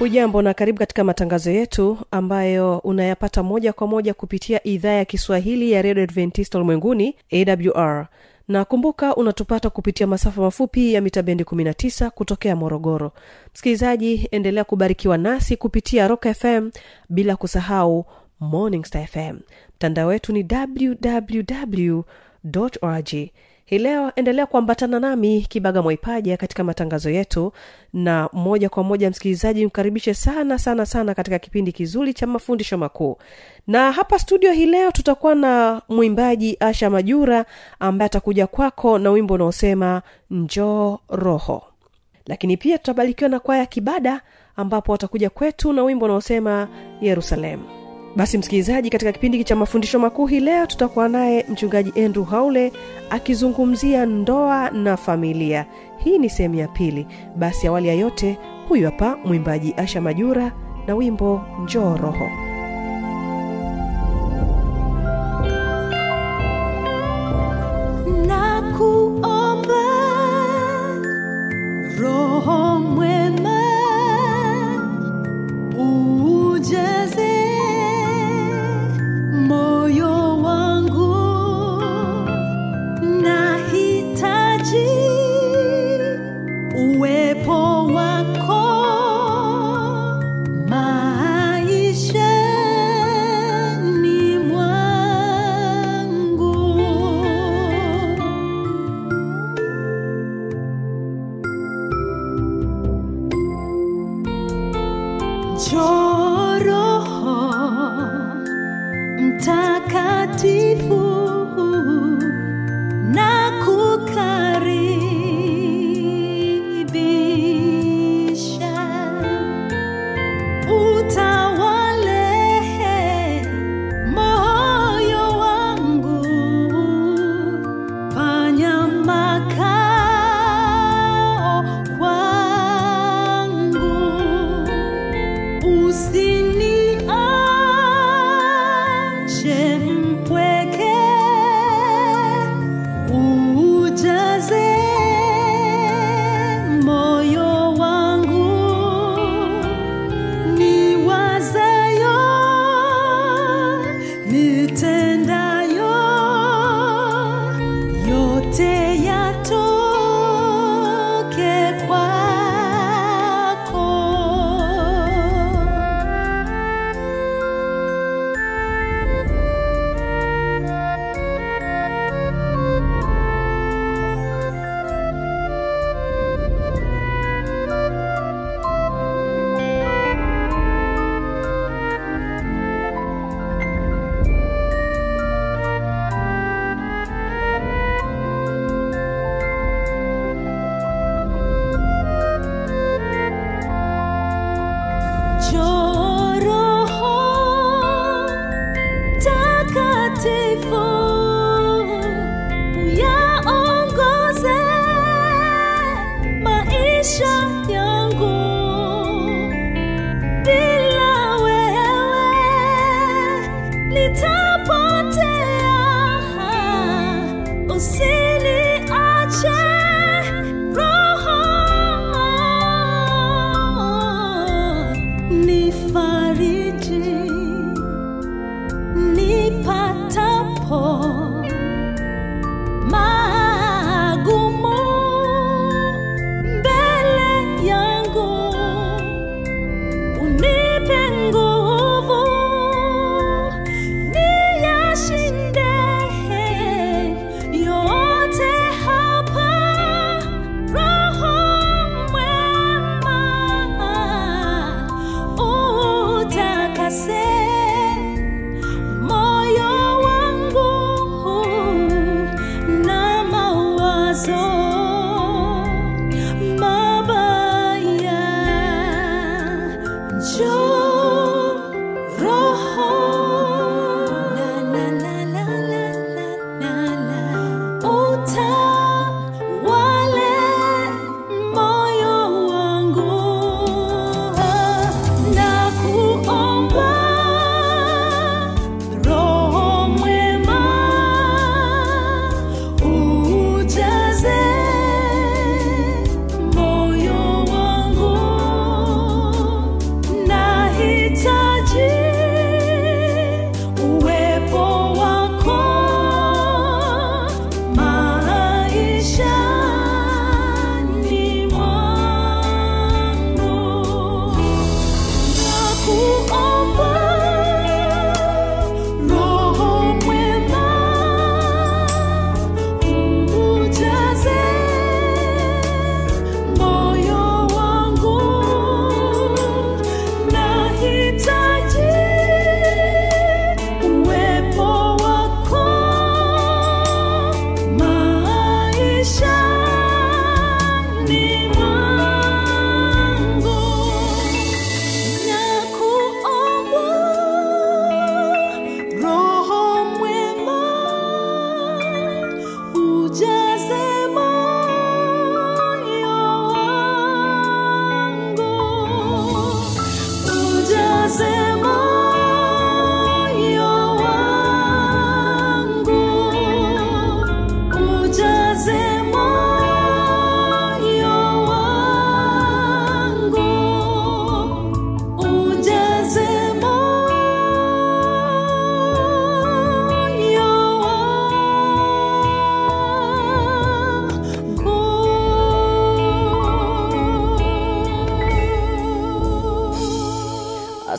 hujambo na karibu katika matangazo yetu ambayo unayapata moja kwa moja kupitia idhaa ya kiswahili ya redio adventista ulimwenguni awr na kumbuka unatupata kupitia masafa mafupi ya mita bendi 19 kutokea morogoro. Msikilizaji endelea kubarikiwa nasi kupitia rock fm bila kusahau morning star fm mtandao wetu ni www org hii leo endelea kuambatana nami kibaga mwaipaja katika matangazo yetu. Na moja kwa moja msikilizaji mkaribishe sana sana sana katika kipindi kizuri cha mafundisho makuu. Na hapa studio hii leo tutakuwa na mwimbaji asha majura ambaye atakuja kwako na wimbo unaosema njoo roho. Lakini pia tutabarikiwa na kwaya kibada ambapo watakuja kwetu na wimbo unaosema yerusalemu basi msikilizaji katika kipindi cha mafundisho makuu hii leo tutakuwa naye mchungaji andrew haule akizungumzia ndoa na familia. Hii ni sehemu ya pili. Basi awali ya yote huyu hapa mwimbaji asha majura na wimbo njoo roho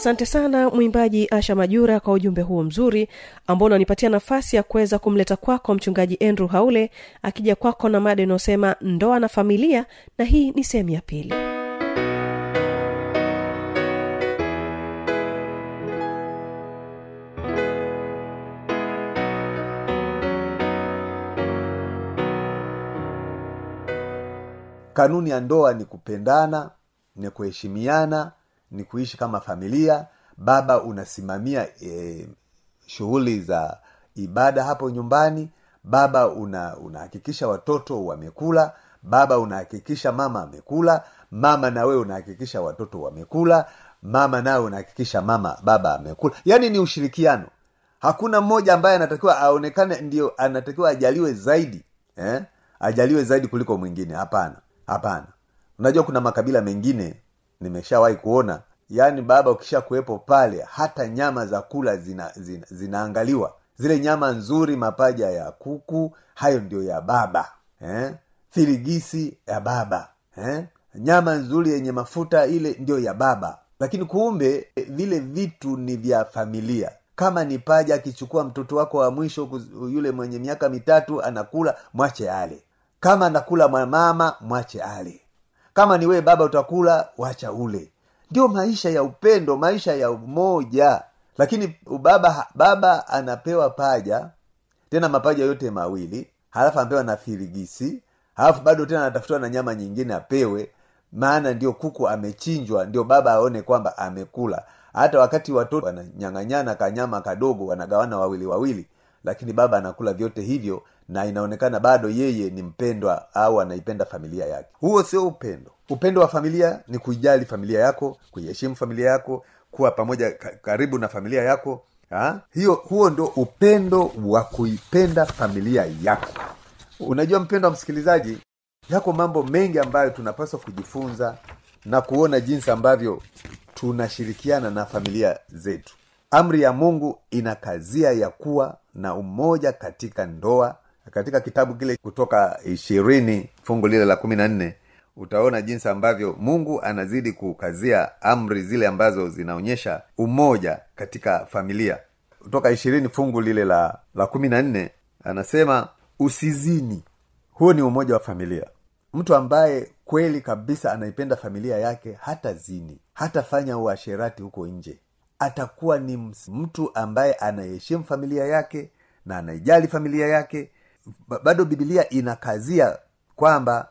asante sana mwimbaji asha majura kwa ujumbe huo mzuri ambao unanipatia nafasi ya kuweza kumleta kwako mchungaji andrew haule akija kwako na mada inayosema ndoa na familia na hii ni sehemu ya pili. Kanuni ya ndoa ni kupendana ni kuheshimiana ni kuishi kama familia baba unasimamia e, shughuli za ibada hapo nyumbani baba una unahakikisha watoto wamekula baba unahakikisha mama amekula mama na wewe unahakikisha watoto wamekula mama nawe unahakikisha mama baba amekula. Yaani ni ushirikiano. Hakuna mmoja ambaye anatakiwa aonekane ndio anatakiwa ajaliwe zaidi eh? ajaliwe zaidi kuliko mwingine. Hapana hapana. Unajua kuna makabila mengine nimeshawahi kuona. Yaani baba ukisha kuwepo pale hata nyama za kula zina, zina, zinaangaliwa. Zile nyama nzuri mapaja ya kuku hayo ndio ya baba eh? ya baba eh? nyama nzuri yenye mafuta ile ndio ya baba. Lakini kumbe eh, vile vitu ni vya familia. Kama ni paja akichukua mtoto wako wa mwisho yule mwenye miaka mitatu anakula mwache ale. Kama anakula mama mwache ale kama ni wewe baba utakula wacha ule. Ndio maisha ya upendo maisha ya umoja. Lakini baba baba anapewa paja tena mapaja yote mawili halafu anapewa na firigisi halafu bado tena anatafutiwa na nyama nyingine apewe. Maana ndio kuku amechinjwa ndio baba aone kwamba amekula. Hata wakati watoto wananyang'anyana kanyama kadogo wanagawana wawili wawili lakini baba anakula vyote hivyo na inaonekana bado yeye ni mpendwa au anaipenda familia yake. Huo sio upendo. Upendo wa familia ni kuijali familia yako kuiheshimu familia yako kuwa pamoja karibu na familia yako ha? hiyo huo ndo upendo wa kuipenda familia yako. Unajua mpendo wa msikilizaji yako mambo mengi ambayo tunapaswa kujifunza na kuona jinsi ambavyo tunashirikiana na familia zetu. Amri ya mungu ina kazia ya kuwa na umoja katika ndoa katika kitabu kile kutoka ishirini fungu lile la kumi na nne utaona jinsi ambavyo mungu anazidi kukazia amri zile ambazo zinaonyesha umoja katika familia. Kutoka ishirini fungu lile la la kumi na nne anasema usizini. Huo ni umoja wa familia. Mtu ambaye kweli kabisa anaipenda familia yake hata zini hatafanya uasherati huko nje atakuwa ni mtu ambaye anaheshimu familia yake na anaijali familia yake bado bibilia inakazia kwamba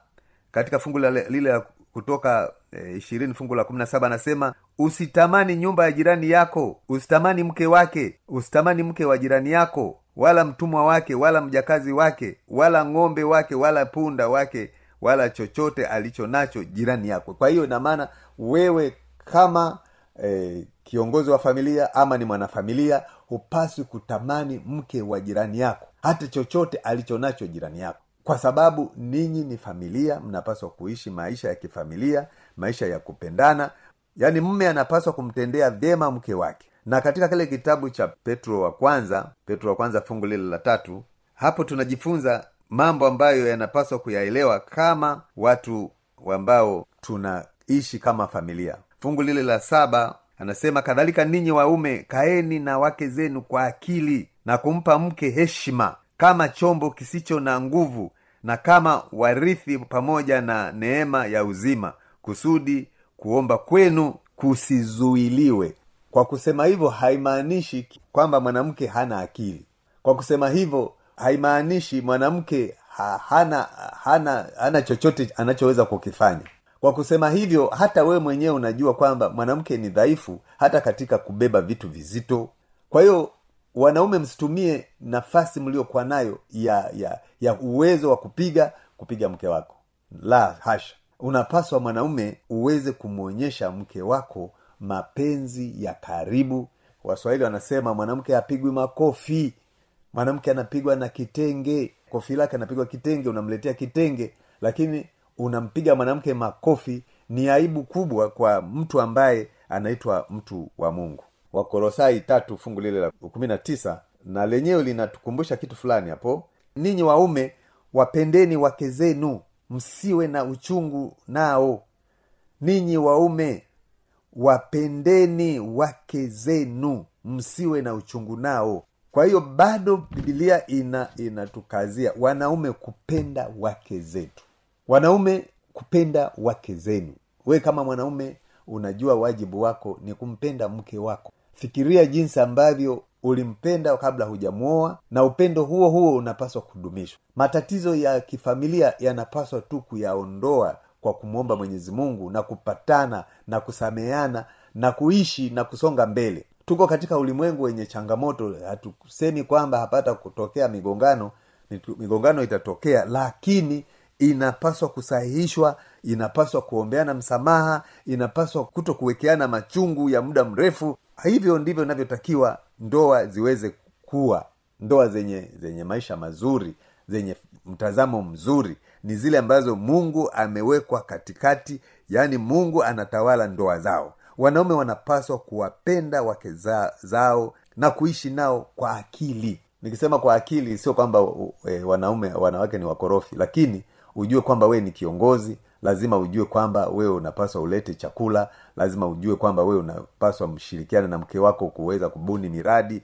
katika fungu lile la kutoka ishirini fungu la kumi na saba anasema usitamani nyumba ya jirani yako usitamani mke wake usitamani mke wa jirani yako wala mtumwa wake wala mjakazi wake wala ng'ombe wake wala punda wake wala chochote alicho nacho jirani yako. Kwa hiyo inamaana wewe kama eh, kiongozi wa familia ama ni mwanafamilia hupaswi kutamani mke wa jirani yako hata chochote alicho nacho jirani yako. Kwa sababu ninyi ni familia mnapaswa kuishi maisha ya kifamilia maisha ya kupendana. Yaani mme anapaswa kumtendea vyema mke wake. Na katika kile kitabu cha petro wa kwanza petro wa kwanza fungu lile la tatu hapo tunajifunza mambo ambayo yanapaswa kuyaelewa kama watu ambao tunaishi kama familia. Fungu lile la saba anasema kadhalika ninyi waume kaeni na wake zenu kwa akili na kumpa mke heshima kama chombo kisicho na nguvu na kama warithi pamoja na neema ya uzima kusudi kuomba kwenu kusizuiliwe. Kwa kusema hivyo haimaanishi kwamba mwanamke hana akili. Kwa kusema hivyo haimaanishi mwanamke ha, hana hana hana chochote anachoweza kukifanya. Kwa kusema hivyo hata wewe mwenyewe unajua kwamba mwanamke ni dhaifu hata katika kubeba vitu vizito. Kwa hiyo wanaume msitumie nafasi mliokuwa nayo ya ya ya uwezo wa kupiga kupiga mke wako. La hasha. Unapaswa mwanaume uweze kumwonyesha mke wako mapenzi ya karibu. Waswahili wanasema mwanamke apigwi makofi. Mwanamke anapigwa na kitenge. Kofi lake anapigwa kitenge unamletea kitenge. Lakini unampiga mwanamke makofi ni aibu kubwa kwa mtu ambaye anaitwa mtu wa mungu wakolosai tatu fungu lile la kumi na tisa na lenyewe linatukumbusha kitu fulani hapo. Ninyi waume wapendeni wake zenu msiwe na uchungu nao. Ninyi waume wapendeni wake zenu msiwe na uchungu nao. Kwa hiyo bado bibilia ina inatukazia wanaume kupenda wake zetu. Wanaume kupenda wake zenu. We kama mwanaume unajua wajibu wako ni kumpenda mke wako fikiria jinsi ambavyo ulimpenda kabla hujamwoa na upendo huo huo unapaswa kudumishwa. Matatizo ya kifamilia yanapaswa tu kuyaondoa kwa kumwomba mwenyezi mungu na kupatana na kusameana na kuishi na kusonga mbele. Tuko katika ulimwengu wenye changamoto hatusemi kwamba hapata kutokea migongano migongano itatokea lakini inapaswa kusahihishwa inapaswa kuombeana msamaha inapaswa kuto kuwekeana machungu ya muda mrefu hivyo ndivyo inavyotakiwa ndoa ziweze kuwa. Ndoa zenye zenye maisha mazuri zenye mtazamo mzuri ni zile ambazo mungu amewekwa katikati yaani mungu anatawala ndoa zao. Wanaume wanapaswa kuwapenda wake za, zao na kuishi nao kwa akili. Nikisema kwa akili sio kwamba e, wanaume wanawake ni wakorofi lakini ujue kwamba wee ni kiongozi lazima ujue kwamba wewe unapaswa ulete chakula lazima ujue kwamba wewe unapaswa mshirikiane na mke wako kuweza kubuni miradi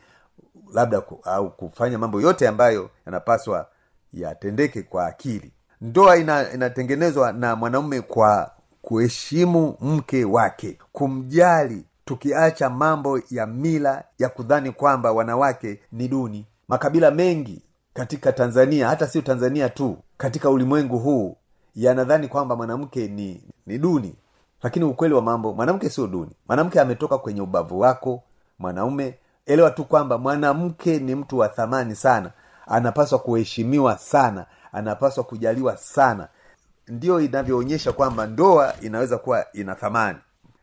labda ku, au kufanya mambo yote ambayo yanapaswa yatendeke kwa akili. Ndoa ina, inatengenezwa na mwanaume kwa kuheshimu mke wake kumjali tukiacha mambo ya mila ya kudhani kwamba wanawake ni duni. Makabila mengi katika tanzania hata sio tanzania tu katika ulimwengu huu yanadhani kwamba mwanamke ni ni duni. Lakini ukweli wa mambo mwanamke sio duni. Mwanamke ametoka kwenye ubavu wako mwanaume. Elewa tu kwamba mwanamke ni mtu wa thamani sana. Anapaswa kuheshimiwa sana. Anapaswa kujaliwa sana. Ndiyo inavyoonyesha kwamba ndoa inaweza kuwa ina thamani.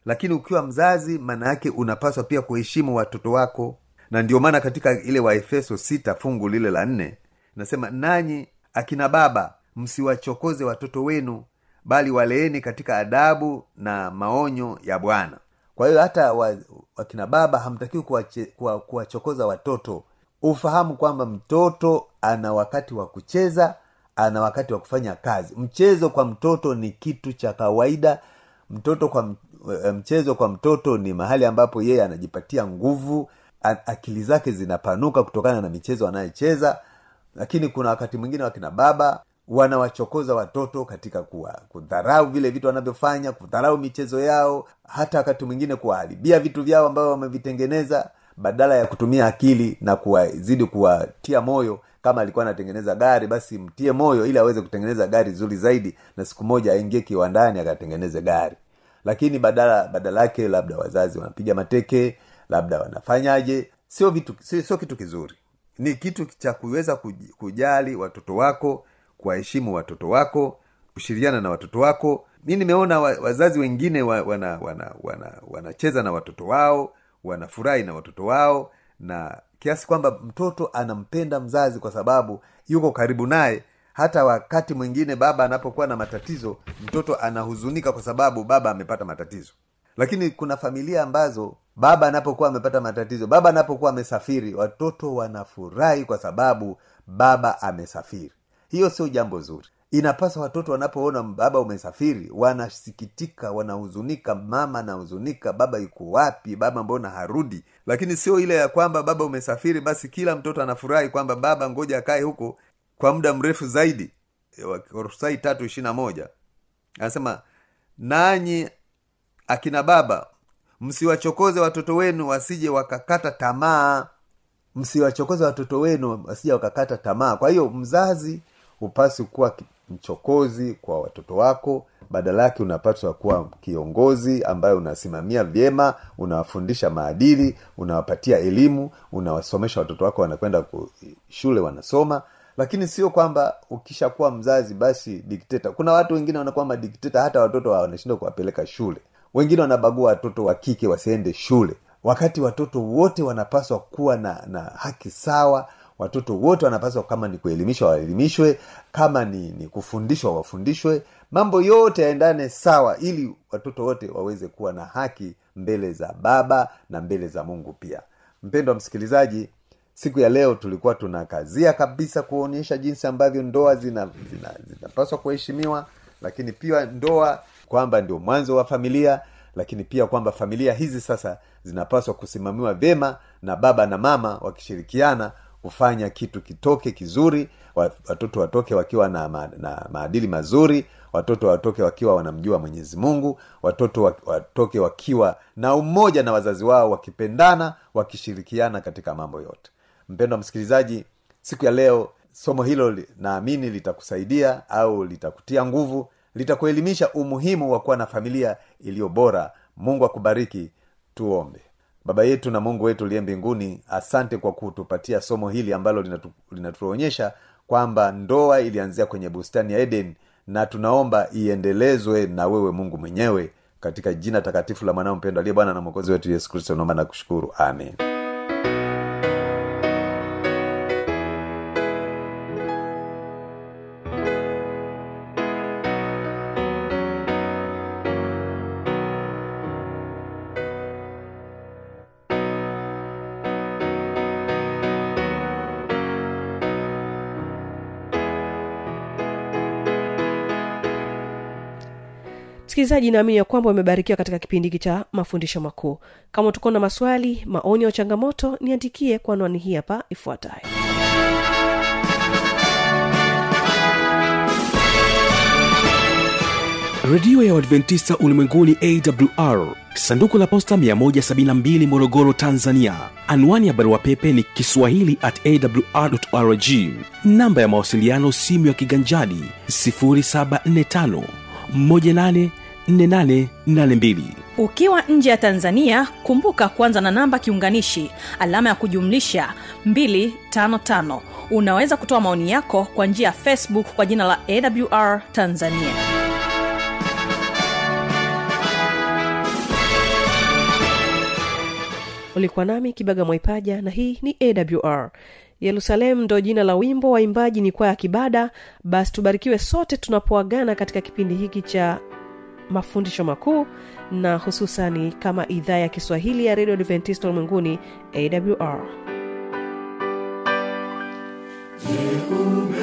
Lakini ukiwa mzazi maana yake unapaswa pia kuheshimu watoto wako. Na ndio maana katika ile waefeso sita fungu lile la nne nasema nanyi akina baba msiwachokoze watoto wenu bali waleeni katika adabu na maonyo ya bwana. Kwa hiyo hata wa, wakina baba hamtakiwi kuwachokoza kuwa, kuwa watoto. Ufahamu kwamba mtoto ana wakati wa kucheza ana wakati wa kufanya kazi. Mchezo kwa mtoto ni kitu cha kawaida. Mtoto kwa mchezo kwa mtoto ni mahali ambapo yeye anajipatia nguvu. Akili zake zinapanuka kutokana na michezo anayocheza. Lakini kuna wakati mwingine wakina baba wanawachokoza watoto katika kuwa kudharau vile vitu wanavyofanya kudharau michezo yao hata wakati mwingine kuwaharibia vitu vyao ambavyo wamevitengeneza badala ya kutumia akili na kuwazidi kuwatia moyo. Kama alikuwa anatengeneza gari basi mtie moyo ili aweze kutengeneza gari zuri zaidi na siku moja aingie kiwandani akatengeneze gari. Lakini badala badala yake labda wazazi wanapiga mateke labda wanafanyaje sio vitu sio, kitu kizuri. Ni kitu cha kuweza kujali watoto wako kuwaheshimu watoto wako kushiriana na watoto wako. Mi nimeona wa, wazazi wengine wanacheza wana wana wana na watoto wao wanafurahi na watoto wao na kiasi kwamba mtoto anampenda mzazi kwa sababu yuko karibu naye. Hata wakati mwingine baba anapokuwa na matatizo mtoto anahuzunika kwa sababu baba amepata matatizo. Lakini kuna familia ambazo baba anapokuwa amepata matatizo baba anapokuwa amesafiri watoto wanafurahi kwa sababu baba amesafiri hiyo sio jambo zuri. Inapaswa watoto wanapoona baba umesafiri wanasikitika wanahuzunika mama anahuzunika baba yuko wapi baba mbona harudi? Lakini sio ile ya kwamba baba umesafiri basi kila mtoto anafurahi kwamba baba ngoja akae huko kwa muda mrefu zaidi. Wakorosai tatu ishiri moja. Anasema nanyi akina baba msiwachokoze watoto wenu wasije wakakata tamaa. Msiwachokoze watoto wenu wasije wakakata tamaa. Kwa hiyo mzazi hupaswi kuwa mchokozi kwa watoto wako badala yake unapaswa kuwa kiongozi ambaye unasimamia vyema unawafundisha maadili unawapatia elimu unawasomesha watoto wako wanakwenda shule wanasoma. Lakini sio kwamba ukishakuwa mzazi basi dikteta. Kuna watu wengine wanakuwa madikteta hata watoto wanashindwa kuwapeleka shule. Wengine wanabagua watoto wa kike wasiende shule. Wakati watoto wote wanapaswa kuwa na, na haki sawa watoto wote wanapaswa kama ni kuelimishwa waelimishwe kama ni, ni kufundishwa wafundishwe. Mambo yote yaendane sawa ili watoto wote waweze kuwa na haki mbele za baba na mbele za mungu pia. Mpendo wa msikilizaji siku ya leo tulikuwa tunakazia kabisa kuonyesha jinsi ambavyo ndoa zina zina, zina kuheshimiwa lakini pia ndoa kwamba ndio mwanzo wa familia lakini pia kwamba familia hizi sasa zinapaswa kusimamiwa vyema na baba na mama wakishirikiana kufanya kitu kitoke kizuri watoto watoke wakiwa na, ma, na maadili mazuri watoto watoke wakiwa wanamjua mwenyezi mungu watoto watoke wakiwa na umoja na wazazi wao wakipendana wakishirikiana katika mambo yote. Mpendo wa msikilizaji siku ya leo somo hilo naamini litakusaidia au litakutia nguvu litakuelimisha umuhimu wa kuwa na familia iliyo bora. Mungu akubariki. Tuombe baba yetu na mungu wetu uliye mbinguni asante kwa kutupatia somo hili ambalo linatu, linatuonyesha kwamba ndoa ilianzia kwenye bustani ya eden na tunaomba iendelezwe na wewe mungu mwenyewe katika jina takatifu la mwanao mpendo aliye bwana na mwokozi wetu yesu kristo naomba na kushukuru amen msikilizaji naamini ya kwamba umebarikiwa katika kipindi hiki cha mafundisho makuu. Kama tuko na maswali maoni au changamoto niandikie kwa anwani hii hapa ifuatayo. Redio ya uadventista ulimwenguni awr sanduku la posta 172 morogoro tanzania. Anwani ya barua pepe ni kiswahili at awrrg namba ya mawasiliano simu ya kiganjadi 745 184882 ukiwa nje ya tanzania kumbuka kuanza na namba kiunganishi alama ya kujumlisha 255 unaweza kutoa maoni yako kwa njia ya facebook kwa jina la awr tanzania. Ulikuwa nami kibaga mwaipaja na hii ni awr yerusalemu ndo jina la wimbo waimbaji ni kwaya kibada. Basi tubarikiwe sote tunapoagana katika kipindi hiki cha mafundisho makuu na hususani kama idhaa ya kiswahili ya redio adventista ulimwenguni awr Salemu,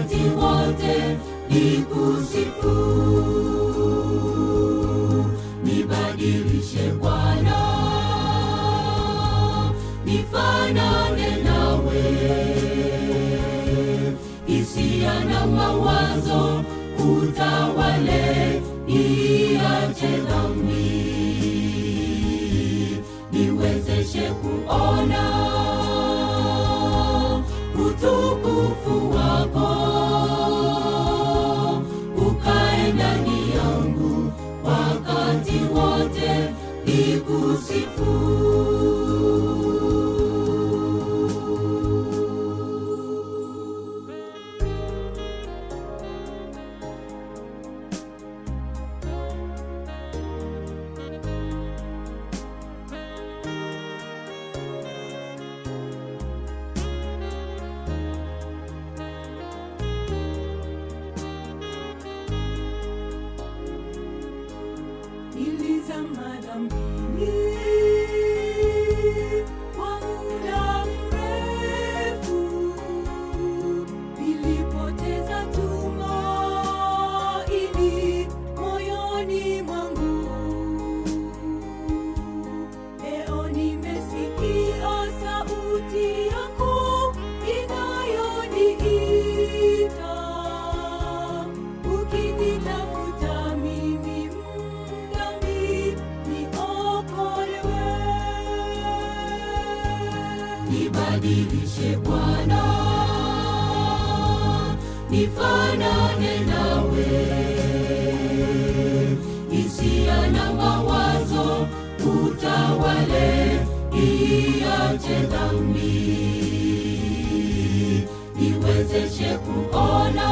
wakati wote nikusifu, nibadilishe Bwana, nifanane nawe. Hisia na mawazo utawale, ni You. niache dhambi. Niwezeshe kuona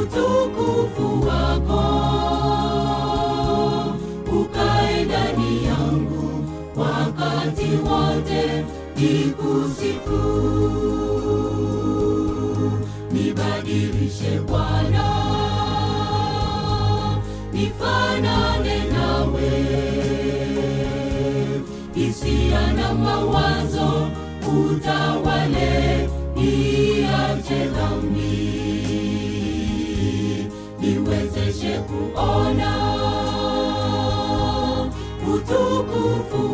utukufu wako. Ukae ndani yangu wakati wote nikusifu. Nibadilishe kwa yale kuona utukufu